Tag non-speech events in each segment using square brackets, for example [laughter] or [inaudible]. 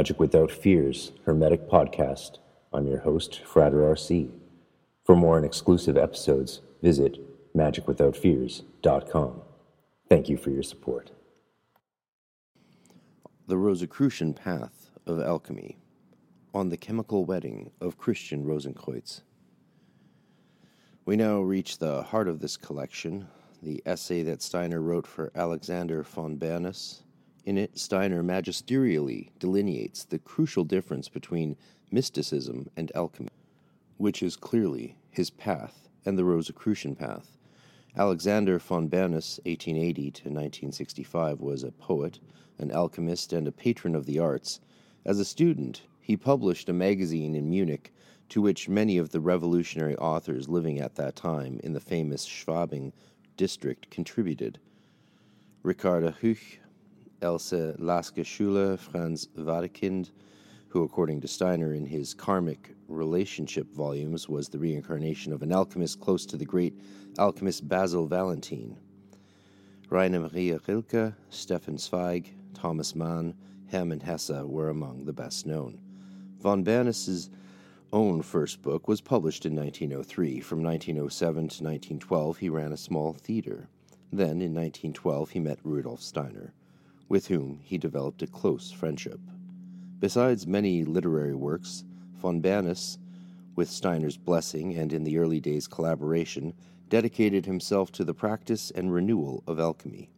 Magic Without Fears Hermetic Podcast. I'm your host, Frater RC. For more and exclusive episodes, visit magicwithoutfears.com. Thank you for your support. The Rosicrucian Path of Alchemy on the Chemical Wedding of Christian Rosenkreutz. We now reach the heart of this collection, the essay that Steiner wrote for Alexander von Bernus. In it, Steiner magisterially delineates the crucial difference between mysticism and alchemy, which is clearly his path and the Rosicrucian path. Alexander von Bernus, 1880 to 1965, was a poet, an alchemist, and a patron of the arts. As a student, he published a magazine in Munich to which many of the revolutionary authors living at that time in the famous Schwabing district contributed. Ricarda Huch, Else Lasker Schuler, Franz Wedekind, who, according to Steiner in his Karmic Relationship volumes, was the reincarnation of an alchemist close to the great alchemist Basil Valentine. Rainer Maria Rilke, Stefan Zweig, Thomas Mann, Hermann Hesse were among the best known. Von Bernus's own first book was published in 1903. From 1907 to 1912, he ran a small theater. Then, in 1912, he met Rudolf Steiner, with whom he developed a close friendship. Besides many literary works, von Bernus, with Steiner's blessing and in the early days collaboration, dedicated himself to the practice and renewal of alchemy.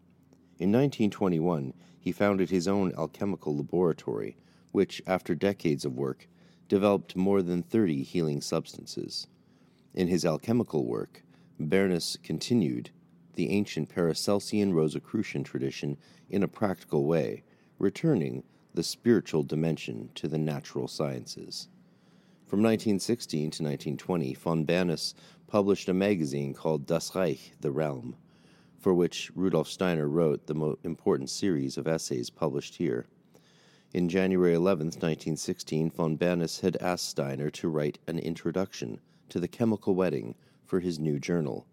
In 1921, he founded his own alchemical laboratory, which, after decades of work, developed more than 30 healing substances. In his alchemical work, Bernus continued the ancient Paracelsian Rosicrucian tradition in a practical way, returning the spiritual dimension to the natural sciences. From 1916 to 1920, von Bernus published a magazine called Das Reich, the Realm, for which Rudolf Steiner wrote the most important series of essays published here. In January 11, 1916, von Bernus had asked Steiner to write an introduction to the chemical wedding for his new journal,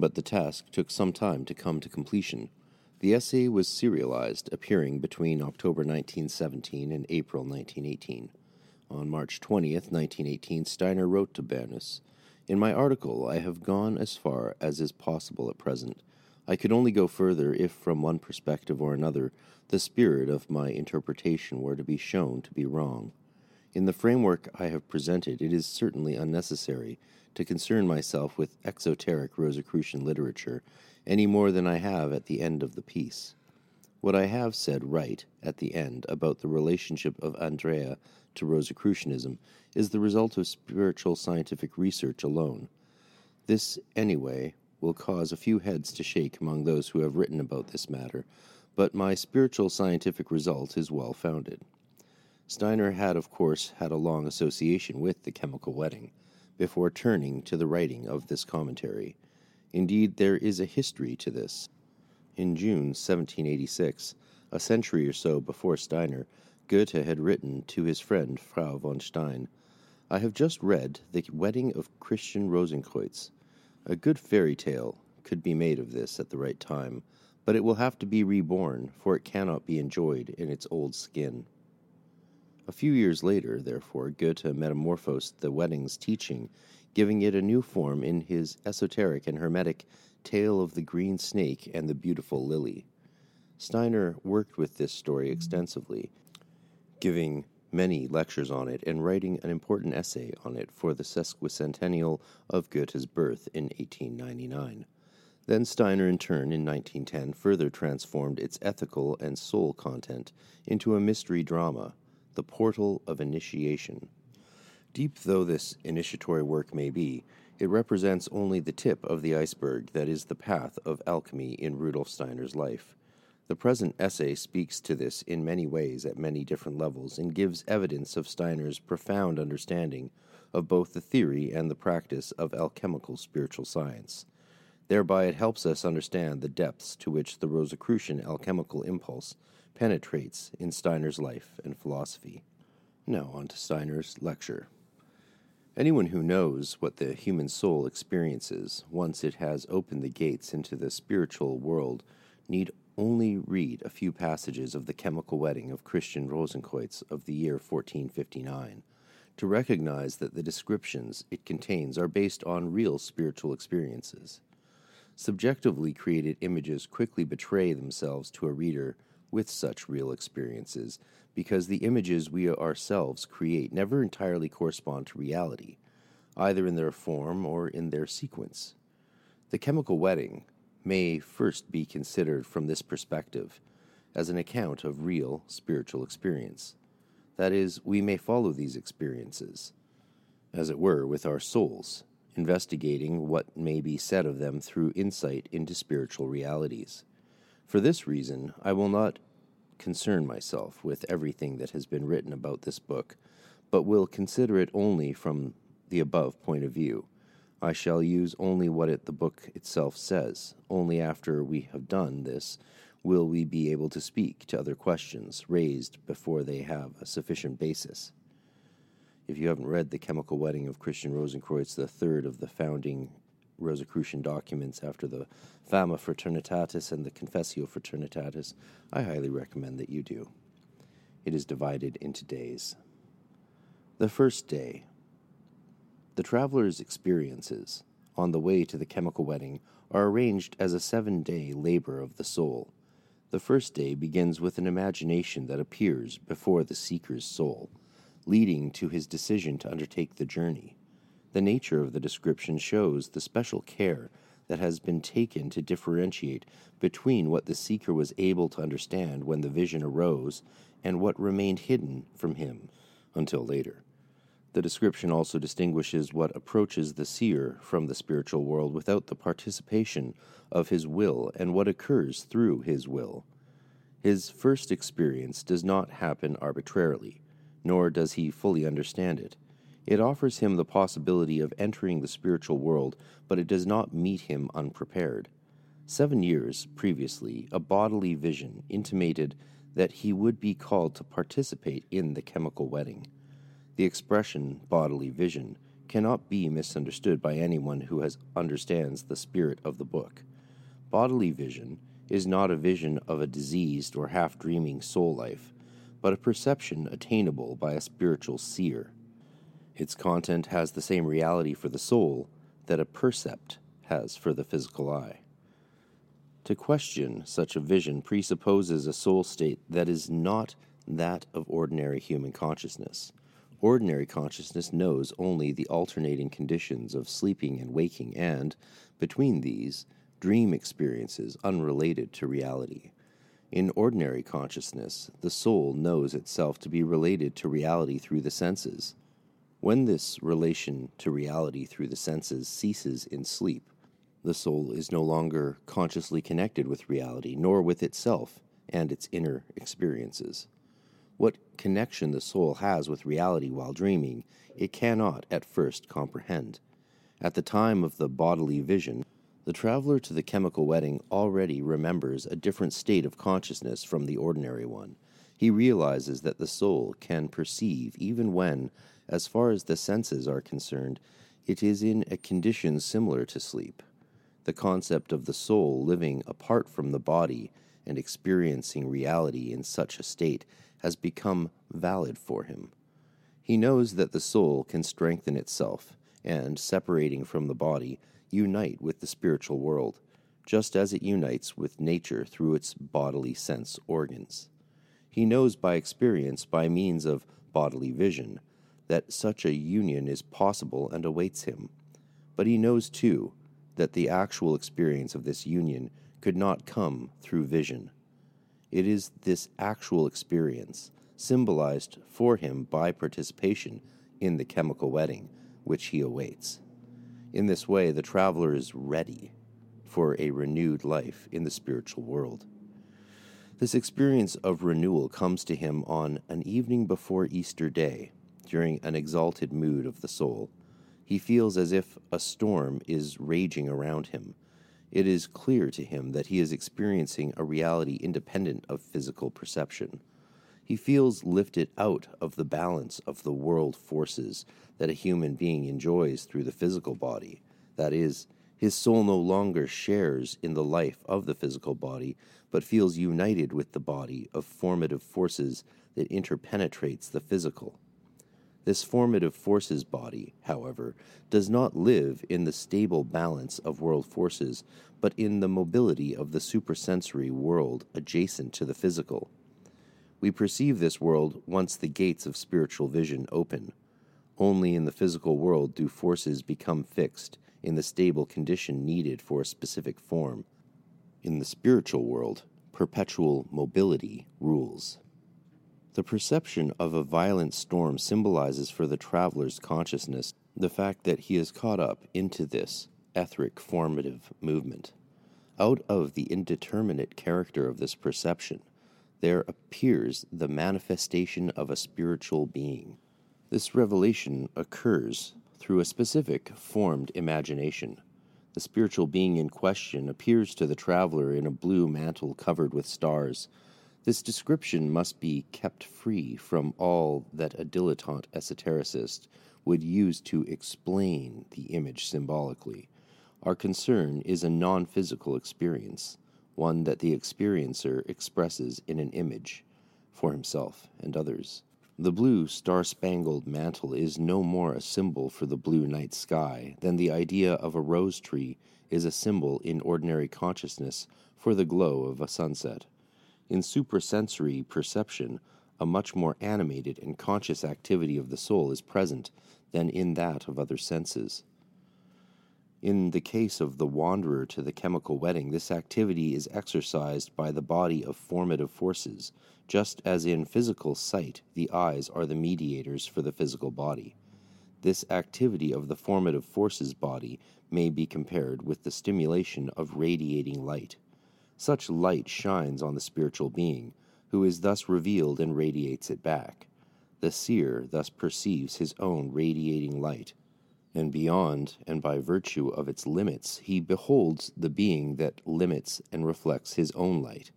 but the task took some time to come to completion. The essay was serialized, appearing between October 1917 and April 1918. On March 20th, 1918, Steiner wrote to Bernus In my article, I have gone as far as is possible at present. I could only go further if, from one perspective or another, the spirit of my interpretation were to be shown to be wrong. In the framework I have presented, it is certainly unnecessary to concern myself with exoteric Rosicrucian literature any more than I have at the end of the piece. What I have said right at the end about the relationship of Andrea to Rosicrucianism is the result of spiritual scientific research alone. This, anyway, will cause a few heads to shake among those who have written about this matter, but my spiritual scientific result is well founded. Steiner had, of course, had a long association with the chemical wedding before turning to the writing of this commentary. Indeed, there is a history to this. In June 1786, a century or so before Steiner, Goethe had written to his friend Frau von Stein, I have just read The Wedding of Christian Rosenkreutz. A good fairy tale could be made of this at the right time, but it will have to be reborn, for it cannot be enjoyed in its old skin. A few years later, therefore, Goethe metamorphosed the wedding's teaching giving it a new form in his esoteric and hermetic Tale of the Green Snake and the Beautiful Lily. Steiner worked with this story extensively, giving many lectures on it and writing an important essay on it for the sesquicentennial of Goethe's birth in 1899. Then Steiner, in turn, in 1910, further transformed its ethical and soul content into a mystery drama, The Portal of Initiation. Deep though this initiatory work may be, it represents only the tip of the iceberg that is the path of alchemy in Rudolf Steiner's life. The present essay speaks to this in many ways at many different levels and gives evidence of Steiner's profound understanding of both the theory and the practice of alchemical spiritual science. Thereby, it helps us understand the depths to which the Rosicrucian alchemical impulse penetrates in Steiner's life and philosophy. Now, on to Steiner's lecture. Anyone who knows what the human soul experiences once it has opened the gates into the spiritual world need only read a few passages of the chemical wedding of Christian Rosenkreutz of the year 1459 to recognize that the descriptions it contains are based on real spiritual experiences. Subjectively created images quickly betray themselves to a reader with such real experiences because the images we ourselves create never entirely correspond to reality, either in their form or in their sequence. The chemical wedding may first be considered from this perspective as an account of real spiritual experience. That is, we may follow these experiences, as it were, with our souls, investigating what may be said of them through insight into spiritual realities. For this reason, I will not concern myself with everything that has been written about this book, but will consider it only from the above point of view. I shall use only what it, the book itself says. Only after we have done this will we be able to speak to other questions raised before they have a sufficient basis. If you haven't read The Chemical Wedding of Christian Rosenkreutz, the third of the founding Rosicrucian documents after the Fama Fraternitatis and the Confessio Fraternitatis, I highly recommend that you do. It is divided into days. The first day. The traveler's experiences on the way to the chemical wedding are arranged as a seven day labor of the soul. The first day begins with an imagination that appears before the seeker's soul, leading to his decision to undertake the journey. The nature of the description shows the special care that has been taken to differentiate between what the seeker was able to understand when the vision arose and what remained hidden from him until later. The description also distinguishes what approaches the seer from the spiritual world without the participation of his will and what occurs through his will. His first experience does not happen arbitrarily, nor does he fully understand it. It offers him the possibility of entering the spiritual world, but it does not meet him unprepared. Seven years previously, a bodily vision intimated that he would be called to participate in the chemical wedding. The expression bodily vision cannot be misunderstood by anyone who has understands the spirit of the book. Bodily vision is not a vision of a diseased or half dreaming soul life, but a perception attainable by a spiritual seer. Its content has the same reality for the soul that a percept has for the physical eye. To question such a vision presupposes a soul state that is not that of ordinary human consciousness. Ordinary consciousness knows only the alternating conditions of sleeping and waking, and, between these, dream experiences unrelated to reality. In ordinary consciousness, the soul knows itself to be related to reality through the senses. When this relation to reality through the senses ceases in sleep, the soul is no longer consciously connected with reality, nor with itself and its inner experiences. What connection the soul has with reality while dreaming, it cannot at first comprehend. At the time of the bodily vision, the traveler to the chemical wedding already remembers a different state of consciousness from the ordinary one. He realizes that the soul can perceive even when, as far as the senses are concerned, it is in a condition similar to sleep. The concept of the soul living apart from the body and experiencing reality in such a state has become valid for him. He knows that the soul can strengthen itself and, separating from the body, unite with the spiritual world, just as it unites with nature through its bodily sense organs. He knows by experience, by means of bodily vision, that such a union is possible and awaits him. But he knows, too, that the actual experience of this union could not come through vision. It is this actual experience, symbolized for him by participation in the chemical wedding, which he awaits. In this way, the traveler is ready for a renewed life in the spiritual world. This experience of renewal comes to him on an evening before Easter Day, during an exalted mood of the soul. He feels as if a storm is raging around him it is clear to him that he is experiencing a reality independent of physical perception. He feels lifted out of the balance of the world forces that a human being enjoys through the physical body, that is, His soul no longer shares in the life of the physical body, but feels united with the body of formative forces that interpenetrates the physical. This formative forces body, however, does not live in the stable balance of world forces, but in the mobility of the supersensory world adjacent to the physical. We perceive this world once the gates of spiritual vision open. Only in the physical world do forces become fixed in the stable condition needed for a specific form. In the spiritual world, perpetual mobility rules. The perception of a violent storm symbolizes for the traveler's consciousness the fact that he is caught up into this etheric formative movement. Out of the indeterminate character of this perception, there appears the manifestation of a spiritual being. This revelation occurs through a specific formed imagination. The spiritual being in question appears to the traveler in a blue mantle covered with stars this description must be kept free from all that a dilettante esotericist would use to explain the image symbolically. Our concern is a non physical experience, one that the experiencer expresses in an image for himself and others. The blue star spangled mantle is no more a symbol for the blue night sky than the idea of a rose tree is a symbol in ordinary consciousness for the glow of a sunset. In suprasensory perception, a much more animated and conscious activity of the soul is present than in that of other senses. In the case of the wanderer to the chemical wedding, this activity is exercised by the body of formative forces, just as in physical sight the eyes are the mediators for the physical body. This activity of the formative forces body may be compared with the stimulation of radiating light. Such light shines on the spiritual being, who is thus revealed and radiates it back. The seer thus perceives his own radiating light, and beyond and by virtue of its limits, he beholds the being that limits and reflects his own light.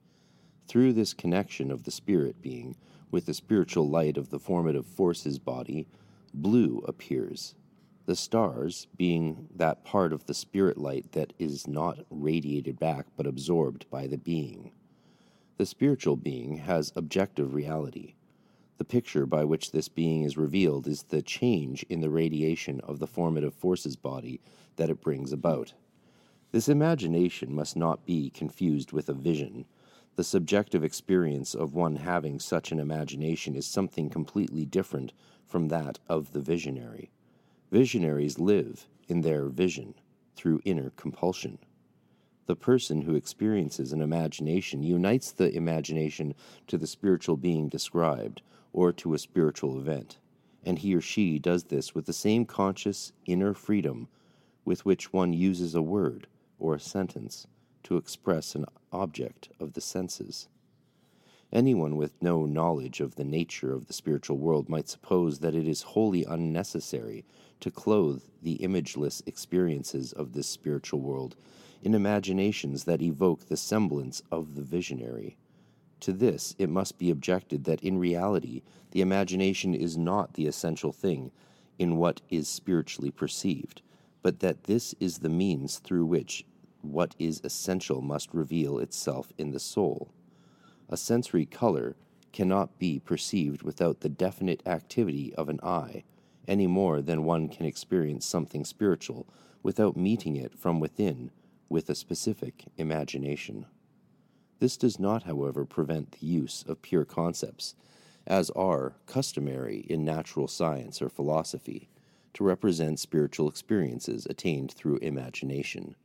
Through this connection of the spirit being with the spiritual light of the formative forces body, blue appears, the stars being that part of the spirit light that is not radiated back but absorbed by the being. The spiritual being has objective reality. The picture by which this being is revealed is the change in the radiation of the formative forces body that it brings about. This imagination must not be confused with a vision. The subjective experience of one having such an imagination is something completely different from that of the visionary. Visionaries live in their vision through inner compulsion. The person who experiences an imagination unites the imagination to the spiritual being described or to a spiritual event, and he or she does this with the same conscious inner freedom with which one uses a word or a sentence to express an object of the senses. Anyone with no knowledge of the nature of the spiritual world might suppose that it is wholly unnecessary to clothe the imageless experiences of this spiritual world in imaginations that evoke the semblance of the visionary. To this it must be objected that in reality the imagination is not the essential thing in what is spiritually perceived, but that this is the means through which what is essential must reveal itself in the soul. A sensory color cannot be perceived without the definite activity of an eye, any more than one can experience something spiritual without meeting it from within with a specific imagination. This does not, however, prevent the use of pure concepts, as are customary in natural science or philosophy, to represent spiritual experiences attained through imagination.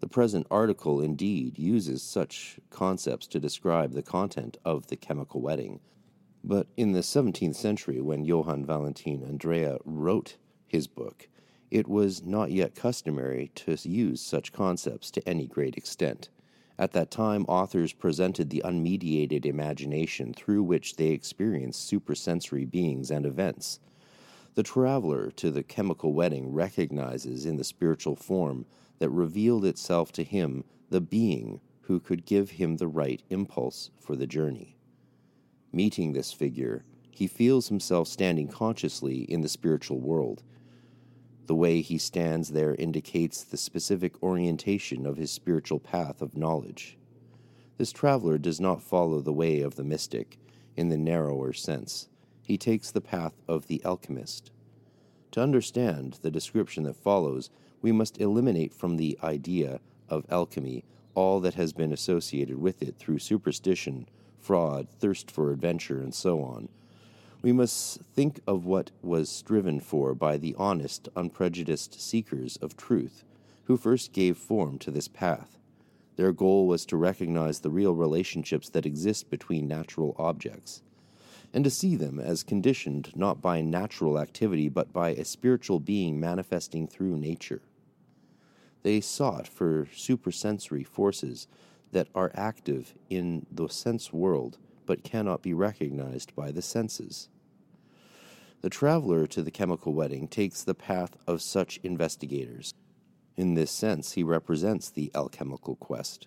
The present article indeed uses such concepts to describe the content of the chemical wedding, but in the 17th century, when Johann Valentin Andrea wrote his book, it was not yet customary to use such concepts to any great extent. At that time, authors presented the unmediated imagination through which they experienced supersensory beings and events. The traveler to the chemical wedding recognizes in the spiritual form that revealed itself to him the being who could give him the right impulse for the journey. Meeting this figure, he feels himself standing consciously in the spiritual world. The way he stands there indicates the specific orientation of his spiritual path of knowledge. This traveler does not follow the way of the mystic in the narrower sense. He takes the path of the alchemist. To understand the description that follows, we must eliminate from the idea of alchemy all that has been associated with it through superstition, fraud, thirst for adventure, and so on. We must think of what was striven for by the honest, unprejudiced seekers of truth who first gave form to this path. Their goal was to recognize the real relationships that exist between natural objects, and to see them as conditioned not by natural activity but by a spiritual being manifesting through nature. They sought for supersensory forces that are active in the sense world but cannot be recognized by the senses. The traveler to the chemical wedding takes the path of such investigators. In this sense, he represents the alchemical quest.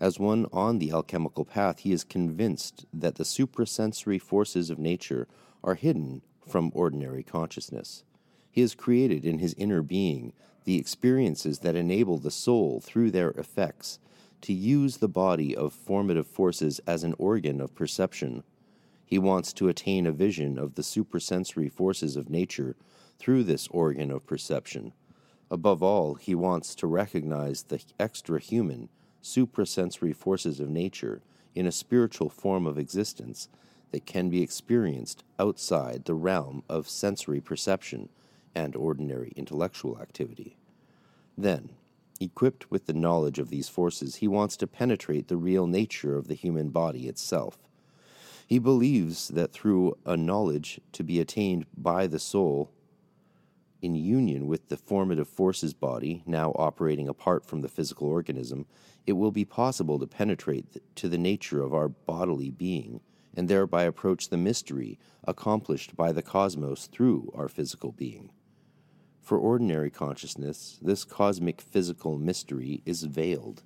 As one on the alchemical path, he is convinced that the suprasensory forces of nature are hidden from ordinary consciousness. He has created in his inner being the experiences that enable the soul, through their effects, to use the body of formative forces as an organ of perception. He wants to attain a vision of the suprasensory forces of nature through this organ of perception. Above all, he wants to recognize the extra human, suprasensory forces of nature in a spiritual form of existence that can be experienced outside the realm of sensory perception and ordinary intellectual activity. Then, equipped with the knowledge of these forces, he wants to penetrate the real nature of the human body itself. He believes that through a knowledge to be attained by the soul, in union with the formative forces body, now operating apart from the physical organism, it will be possible to penetrate to the nature of our bodily being and thereby approach the mystery accomplished by the cosmos through our physical being. For ordinary consciousness, this cosmic physical mystery is veiled.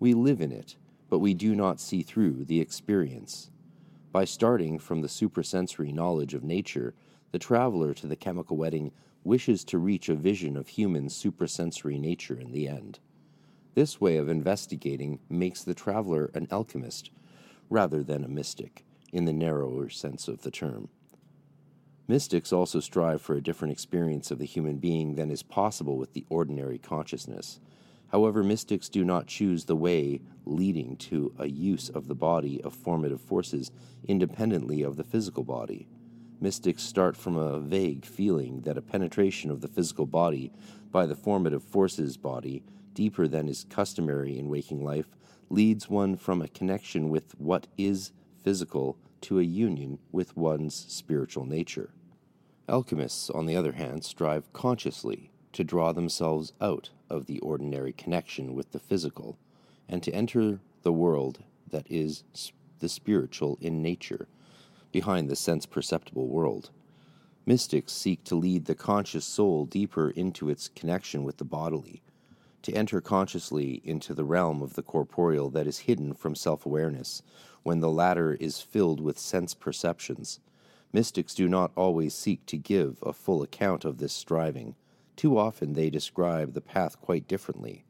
We live in it, but we do not see through the experience. By starting from the suprasensory knowledge of nature, the traveler to the chemical wedding wishes to reach a vision of human suprasensory nature in the end. This way of investigating makes the traveler an alchemist rather than a mystic, in the narrower sense of the term. Mystics also strive for a different experience of the human being than is possible with the ordinary consciousness. However, mystics do not choose the way leading to a use of the body of formative forces independently of the physical body. Mystics start from a vague feeling that a penetration of the physical body by the formative forces body, deeper than is customary in waking life, leads one from a connection with what is physical to a union with one's spiritual nature. Alchemists, on the other hand, strive consciously to draw themselves out of the ordinary connection with the physical and to enter the world that is the spiritual in nature, behind the sense perceptible world. Mystics seek to lead the conscious soul deeper into its connection with the bodily, to enter consciously into the realm of the corporeal that is hidden from self awareness when the latter is filled with sense perceptions Mystics do not always seek to give a full account of this striving. Too often they describe the path quite differently.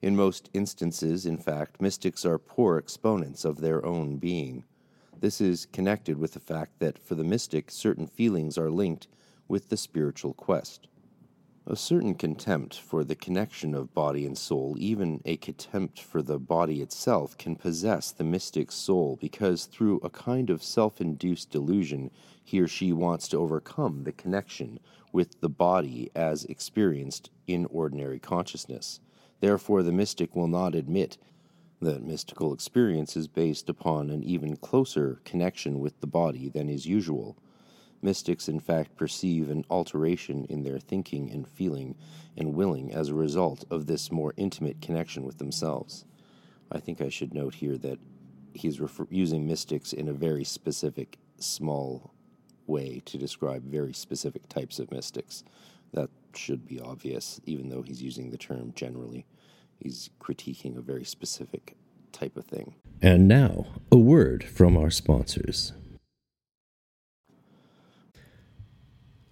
In most instances, in fact, mystics are poor exponents of their own being. This is connected with the fact that for the mystic, certain feelings are linked with the spiritual quest. A certain contempt for the connection of body and soul, even a contempt for the body itself, can possess the mystic's soul because through a kind of self induced delusion, he or she wants to overcome the connection with the body as experienced in ordinary consciousness. Therefore, the mystic will not admit that mystical experience is based upon an even closer connection with the body than is usual. Mystics, in fact, perceive an alteration in their thinking and feeling and willing as a result of this more intimate connection with themselves. I think I should note here that he's refer- using mystics in a very specific, small way to describe very specific types of mystics. That should be obvious, even though he's using the term generally. He's critiquing a very specific type of thing. And now, a word from our sponsors.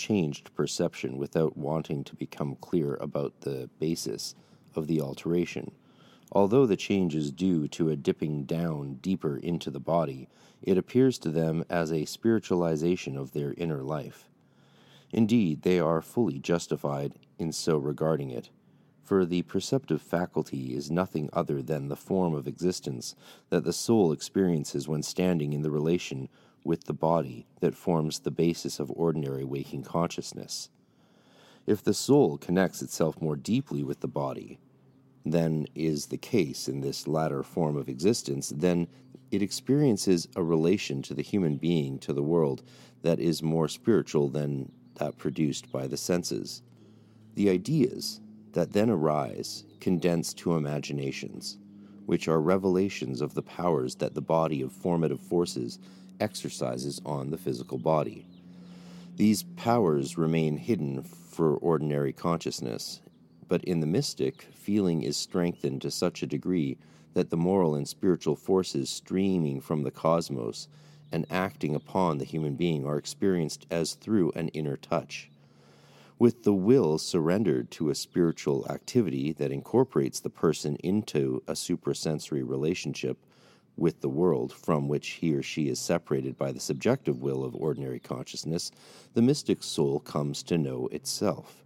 changed perception without wanting to become clear about the basis of the alteration. Although the change is due to a dipping down deeper into the body, it appears to them as a spiritualization of their inner life. Indeed, they are fully justified in so regarding it, for the perceptive faculty is nothing other than the form of existence that the soul experiences when standing in the relation with the body that forms the basis of ordinary waking consciousness. If the soul connects itself more deeply with the body than is the case in this latter form of existence, then it experiences a relation to the human being to the world that is more spiritual than that produced by the senses. The ideas that then arise condense to imaginations, which are revelations of the powers that the body of formative forces exercises on the physical body. These powers remain hidden for ordinary consciousness, but in the mystic, feeling is strengthened to such a degree that the moral and spiritual forces streaming from the cosmos and acting upon the human being are experienced as through an inner touch. With the will surrendered to a spiritual activity that incorporates the person into a suprasensory relationship, with the world from which he or she is separated by the subjective will of ordinary consciousness, the mystic soul comes to know itself.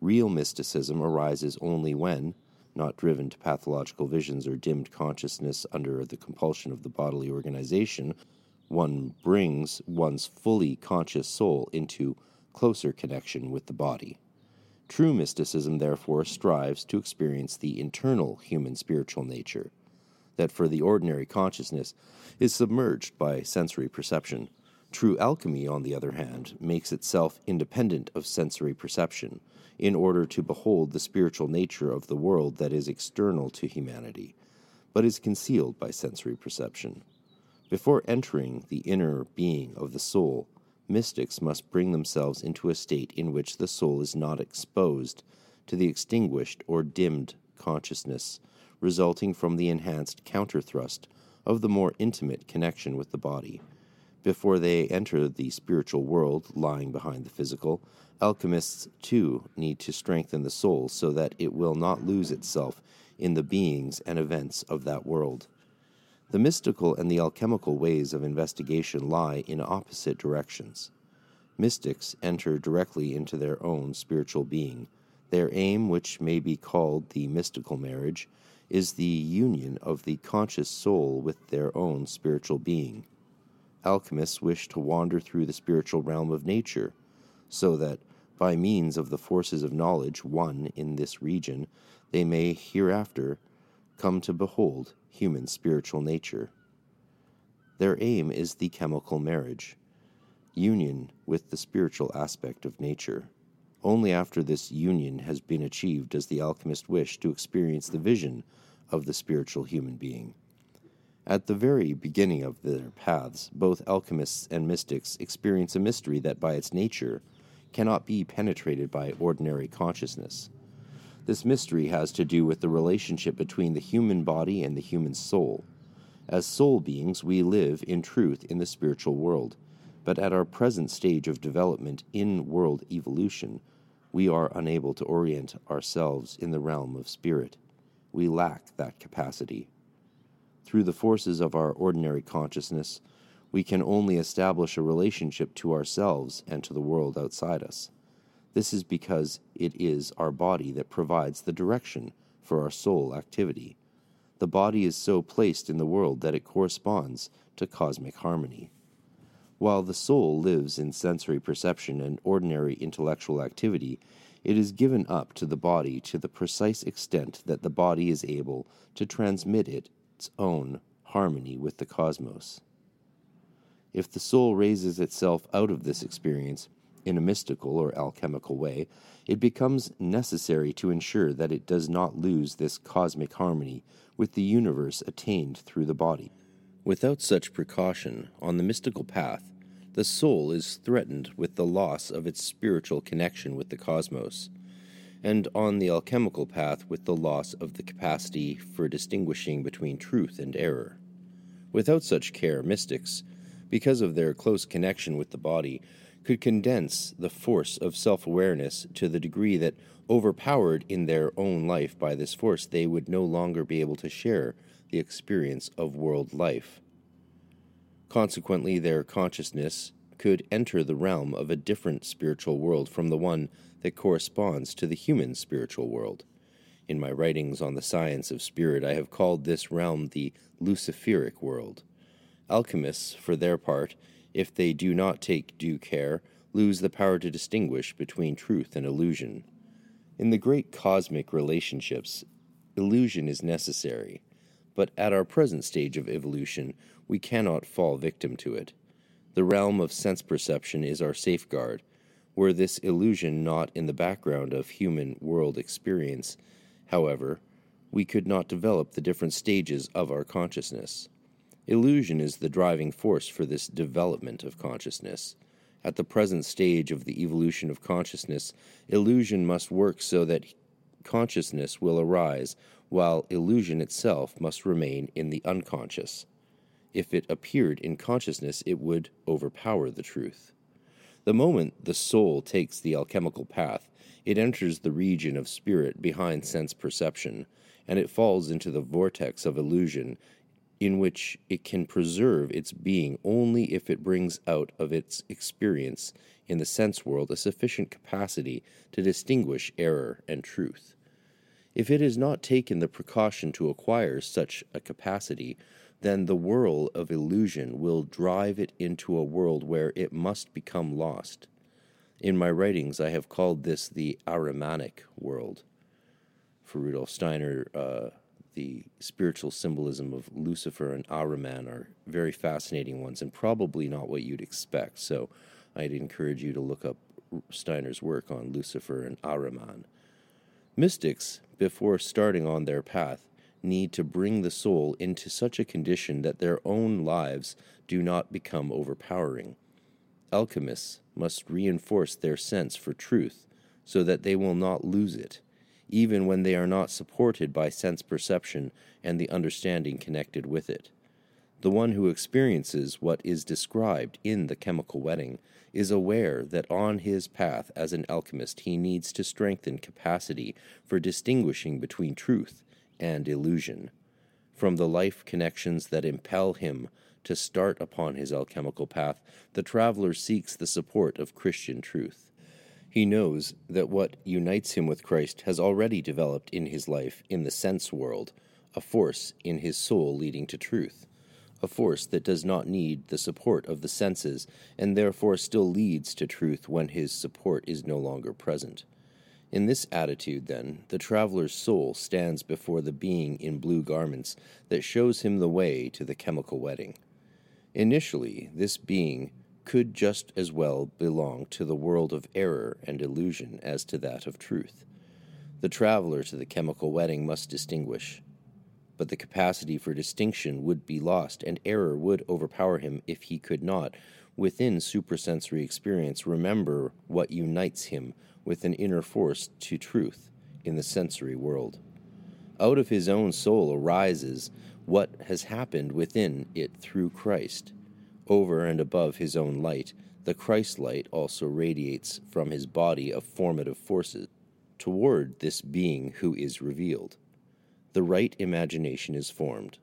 Real mysticism arises only when, not driven to pathological visions or dimmed consciousness under the compulsion of the bodily organization, one brings one's fully conscious soul into closer connection with the body. True mysticism, therefore, strives to experience the internal human spiritual nature that for the ordinary consciousness is submerged by sensory perception. True alchemy, on the other hand, makes itself independent of sensory perception in order to behold the spiritual nature of the world that is external to humanity, but is concealed by sensory perception. Before entering the inner being of the soul, mystics must bring themselves into a state in which the soul is not exposed to the extinguished or dimmed consciousness resulting from the enhanced counterthrust of the more intimate connection with the body. Before they enter the spiritual world lying behind the physical, alchemists too need to strengthen the soul so that it will not lose itself in the beings and events of that world. The mystical and the alchemical ways of investigation lie in opposite directions. Mystics enter directly into their own spiritual being. Their aim, which may be called the mystical marriage, is the union of the conscious soul with their own spiritual being. Alchemists wish to wander through the spiritual realm of nature, so that, by means of the forces of knowledge won in this region, they may hereafter come to behold human spiritual nature. Their aim is the chemical marriage, union with the spiritual aspect of nature. Only after this union has been achieved does the alchemist wish to experience the vision of the spiritual human being. At the very beginning of their paths, both alchemists and mystics experience a mystery that by its nature cannot be penetrated by ordinary consciousness. This mystery has to do with the relationship between the human body and the human soul. As soul beings, we live in truth in the spiritual world, but at our present stage of development in world evolution, we are unable to orient ourselves in the realm of spirit we lack that capacity. Through the forces of our ordinary consciousness, we can only establish a relationship to ourselves and to the world outside us. This is because it is our body that provides the direction for our soul activity. The body is so placed in the world that it corresponds to cosmic harmony. While the soul lives in sensory perception and ordinary intellectual activity, it is given up to the body to the precise extent that the body is able to transmit it its own harmony with the cosmos. If the soul raises itself out of this experience, In a mystical or alchemical way, it becomes necessary to ensure that it does not lose this cosmic harmony with the universe attained through the body. Without such precaution, on the mystical path, the soul is threatened with the loss of its spiritual connection with the cosmos, and on the alchemical path with the loss of the capacity for distinguishing between truth and error. Without such care, mystics, because of their close connection with the body, could condense the force of self awareness to the degree that, overpowered in their own life by this force, they would no longer be able to share the experience of world life. Consequently, their consciousness could enter the realm of a different spiritual world from the one that corresponds to the human spiritual world. In my writings on the science of spirit, I have called this realm the Luciferic world. Alchemists, for their part, if they do not take due care, lose the power to distinguish between truth and illusion. In the great cosmic relationships, illusion is necessary, but at our present stage of evolution, we cannot fall victim to it. The realm of sense perception is our safeguard. Were this illusion not in the background of human world experience, however, we could not develop the different stages of our consciousness. Illusion is the driving force for this development of consciousness. At the present stage of the evolution of consciousness, illusion must work so that consciousness will arise, while illusion itself must remain in the unconscious. If it appeared in consciousness, it would overpower the truth. The moment the soul takes the alchemical path, it enters the region of spirit behind sense perception, and it falls into the vortex of illusion in which it can preserve its being only if it brings out of its experience in the sense world a sufficient capacity to distinguish error and truth. If it has not taken the precaution to acquire such a capacity, then the whirl of illusion will drive it into a world where it must become lost. In my writings, I have called this the Ahrimanic world. For Rudolf Steiner, uh, the spiritual symbolism of Lucifer and Ahriman are very fascinating ones and probably not what you'd expect. So I'd encourage you to look up Steiner's work on Lucifer and Ahriman. Mystics, before starting on their path, need to bring the soul into such a condition that their own lives do not become overpowering. Alchemists must reinforce their sense for truth so that they will not lose it even when they are not supported by sense perception and the understanding connected with it. The one who experiences what is described in the chemical wedding is aware that on his path as an alchemist he needs to strengthen capacity for distinguishing between truth and illusion. From the life connections that impel him to start upon his alchemical path, the traveler seeks the support of Christian truth. He knows that what unites him with Christ has already developed in his life in the sense world, a force in his soul leading to truth, a force that does not need the support of the senses and therefore still leads to truth when his support is no longer present. In this attitude, then, the traveler's soul stands before the being in blue garments that shows him the way to the chemical wedding. Initially, this being could just as well belong to the world of error and illusion as to that of truth. The traveler to the chemical wedding must distinguish. But the capacity for distinction would be lost, and error would overpower him if he could not, within suprasensory experience, remember what unites him with an inner force to truth in the sensory world. Out of his own soul arises what has happened within it through Christ over and above his own light, the Christ light also radiates from his body of formative forces toward this being who is revealed. The right imagination is formed.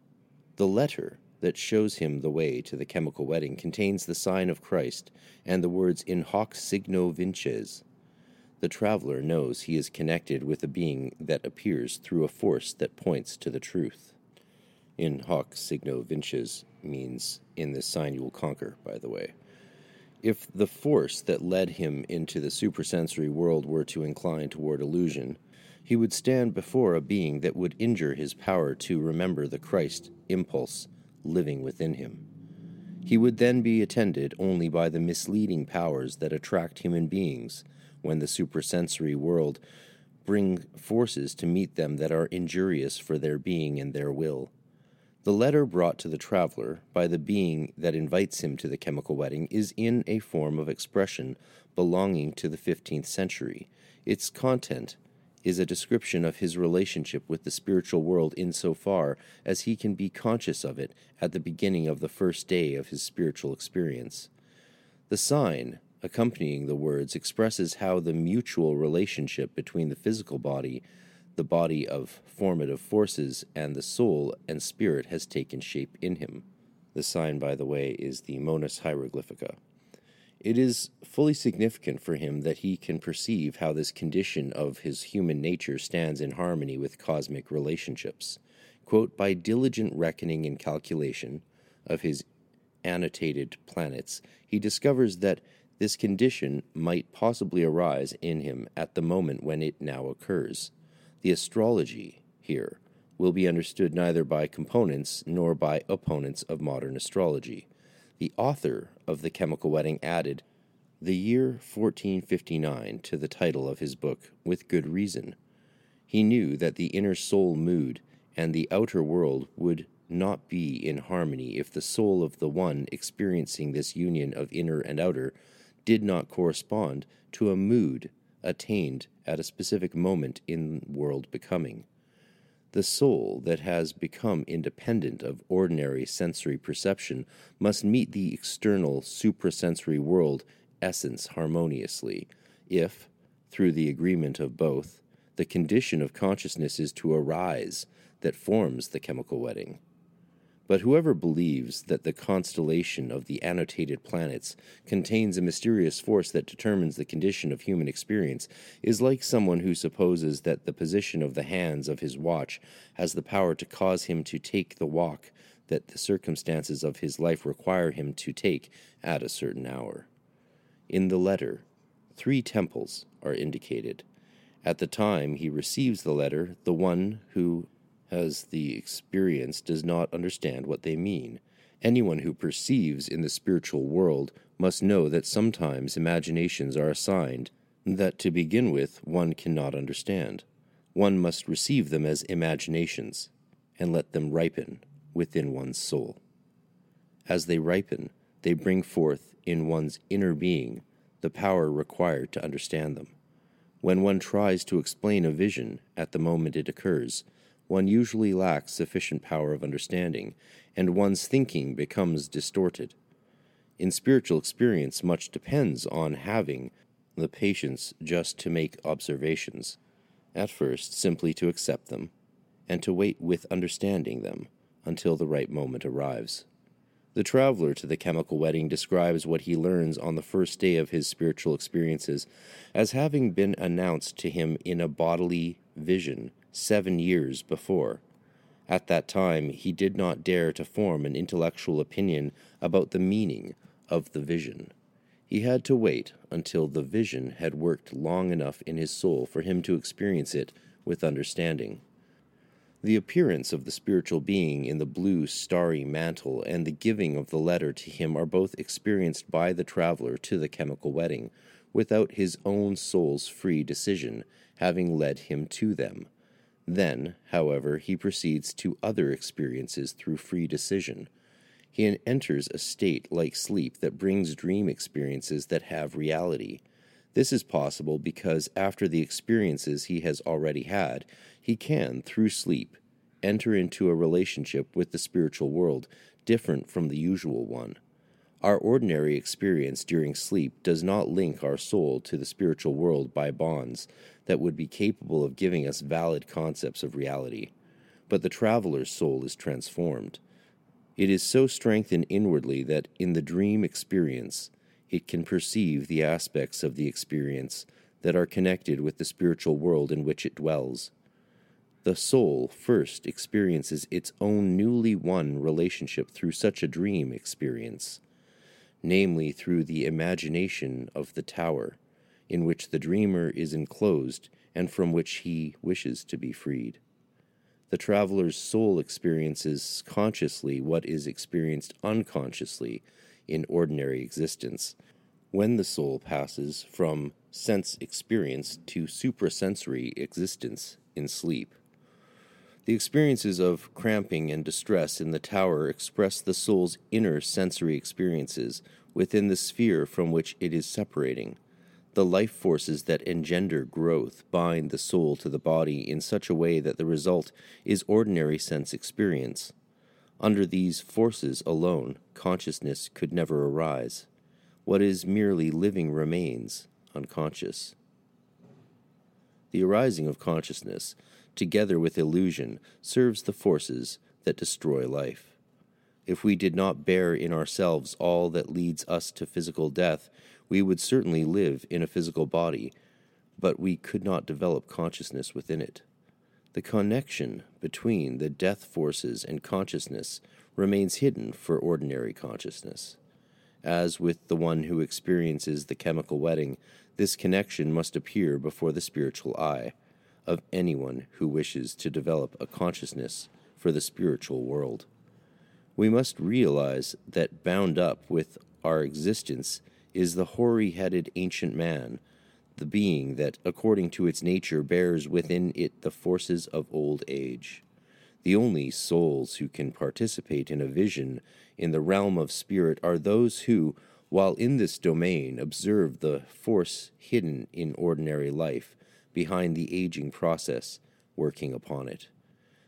The letter that shows him the way to the chemical wedding contains the sign of Christ and the words in hoc signo vinces. The traveler knows he is connected with a being that appears through a force that points to the truth. In hoc signo vinces means in this sign you will conquer, by the way. If the force that led him into the supersensory world were to incline toward illusion, he would stand before a being that would injure his power to remember the Christ impulse living within him. He would then be attended only by the misleading powers that attract human beings when the suprasensory world bring forces to meet them that are injurious for their being and their will. The letter brought to the traveler by the being that invites him to the chemical wedding is in a form of expression belonging to the 15th century. Its content is a description of his relationship with the spiritual world insofar as he can be conscious of it at the beginning of the first day of his spiritual experience. The sign accompanying the words expresses how the mutual relationship between the physical body, the body of formative forces, and the soul and spirit has taken shape in him. The sign, by the way, is the Monas Hieroglyphica. It is fully significant for him that he can perceive how this condition of his human nature stands in harmony with cosmic relationships. Quote, by diligent reckoning and calculation of his annotated planets, he discovers that this condition might possibly arise in him at the moment when it now occurs. The astrology here will be understood neither by components nor by opponents of modern astrology. The author of The Chemical Wedding added the year 1459 to the title of his book with good reason. He knew that the inner soul mood and the outer world would not be in harmony if the soul of the one experiencing this union of inner and outer did not correspond to a mood attained at a specific moment in world becoming. The soul that has become independent of ordinary sensory perception must meet the external suprasensory world essence harmoniously, if, through the agreement of both, the condition of consciousness is to arise that forms the chemical wedding. But whoever believes that the constellation of the annotated planets contains a mysterious force that determines the condition of human experience is like someone who supposes that the position of the hands of his watch has the power to cause him to take the walk that the circumstances of his life require him to take at a certain hour. In the letter, three temples are indicated. At the time he receives the letter, the one who has the experience does not understand what they mean. Anyone who perceives in the spiritual world must know that sometimes imaginations are assigned that to begin with one cannot understand. One must receive them as imaginations and let them ripen within one's soul. As they ripen, they bring forth in one's inner being the power required to understand them. When one tries to explain a vision at the moment it occurs, one usually lacks sufficient power of understanding, and one's thinking becomes distorted. In spiritual experience, much depends on having the patience just to make observations, at first simply to accept them, and to wait with understanding them until the right moment arrives. The traveler to the chemical wedding describes what he learns on the first day of his spiritual experiences as having been announced to him in a bodily vision seven years before. At that time, he did not dare to form an intellectual opinion about the meaning of the vision. He had to wait until the vision had worked long enough in his soul for him to experience it with understanding. The appearance of the spiritual being in the blue starry mantle and the giving of the letter to him are both experienced by the traveler to the chemical wedding, without his own soul's free decision having led him to them. Then, however, he proceeds to other experiences through free decision. He enters a state like sleep that brings dream experiences that have reality. This is possible because after the experiences he has already had, he can, through sleep, enter into a relationship with the spiritual world different from the usual one. Our ordinary experience during sleep does not link our soul to the spiritual world by bonds that would be capable of giving us valid concepts of reality, but the traveler's soul is transformed. It is so strengthened inwardly that in the dream experience, it can perceive the aspects of the experience that are connected with the spiritual world in which it dwells. The soul first experiences its own newly won relationship through such a dream experience namely through the imagination of the tower, in which the dreamer is enclosed and from which he wishes to be freed. The traveler's soul experiences consciously what is experienced unconsciously in ordinary existence. When the soul passes from sense experience to suprasensory existence in sleep. The experiences of cramping and distress in the tower express the soul's inner sensory experiences within the sphere from which it is separating. The life forces that engender growth bind the soul to the body in such a way that the result is ordinary sense experience. Under these forces alone, consciousness could never arise. What is merely living remains unconscious. The arising of consciousness, together with illusion, serves the forces that destroy life. If we did not bear in ourselves all that leads us to physical death, we would certainly live in a physical body, but we could not develop consciousness within it. The connection between the death forces and consciousness remains hidden for ordinary consciousness. As with the one who experiences the chemical wedding, this connection must appear before the spiritual eye of anyone who wishes to develop a consciousness for the spiritual world. We must realize that bound up with our existence is the hoary headed ancient man, the being that, according to its nature, bears within it the forces of old age. The only souls who can participate in a vision in the realm of spirit are those who, while in this domain, observe the force hidden in ordinary life behind the aging process working upon it.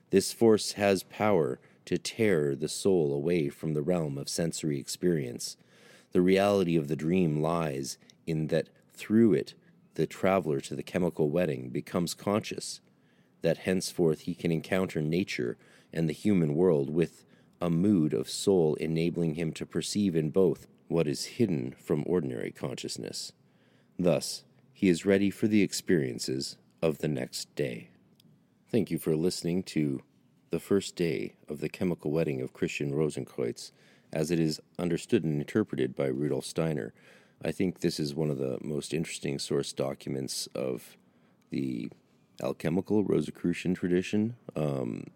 This force has power to tear the soul away from the realm of sensory experience the reality of the dream lies in that through it the traveler to the chemical wedding becomes conscious, that henceforth he can encounter nature and the human world with a mood of soul enabling him to perceive in both what is hidden from ordinary consciousness. Thus, he is ready for the experiences of the next day. Thank you for listening to the first day of the chemical wedding of Christian Rosenkreutz as it is understood and interpreted by Rudolf Steiner. I think this is one of the most interesting source documents of the alchemical Rosicrucian tradition. Um,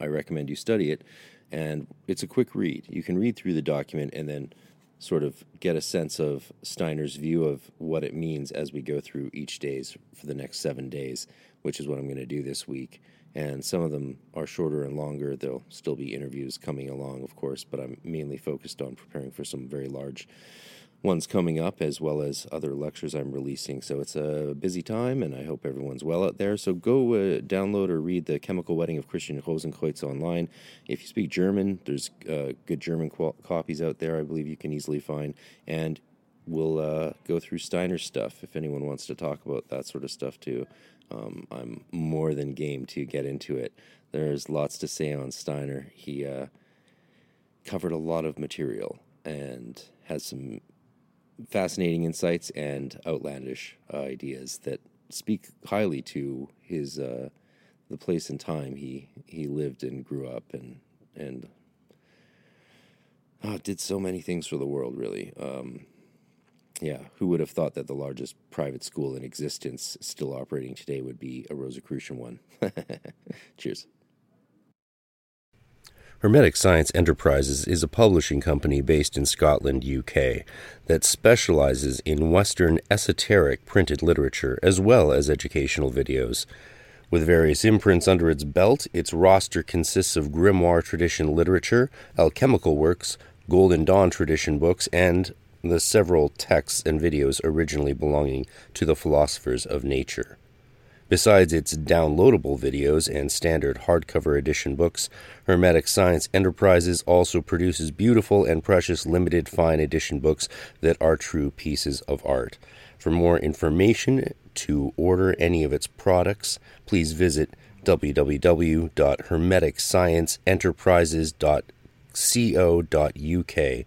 I recommend you study it, and it's a quick read. You can read through the document and then sort of get a sense of Steiner's view of what it means as we go through each days for the next seven days, which is what I'm going to do this week and some of them are shorter and longer. There'll still be interviews coming along, of course, but I'm mainly focused on preparing for some very large ones coming up, as well as other lectures I'm releasing. So it's a busy time, and I hope everyone's well out there. So go uh, download or read the Chemical Wedding of Christian Rosenkreutz online. If you speak German, there's uh, good German copies out there. I believe you can easily find, and we'll uh, go through Steiner's stuff if anyone wants to talk about that sort of stuff too um, I'm more than game to get into it. There's lots to say on Steiner. He uh, covered a lot of material and has some fascinating insights and outlandish uh, ideas that speak highly to his uh, the place and time he he lived and grew up and and oh, did so many things for the world. Really, um, yeah, who would have thought that the largest private school in existence still operating today would be a Rosicrucian one? [laughs] Cheers. Hermetic Science Enterprises is a publishing company based in Scotland, UK, that specializes in Western esoteric printed literature as well as educational videos. With various imprints under its belt, its roster consists of grimoire tradition literature, alchemical works, Golden Dawn tradition books, and the several texts and videos originally belonging to the philosophers of nature. Besides its downloadable videos and standard hardcover edition books, Hermetic Science Enterprises also produces beautiful and precious limited fine edition books that are true pieces of art. For more information to order any of its products, please visit www.hermeticscienceenterprises.co.uk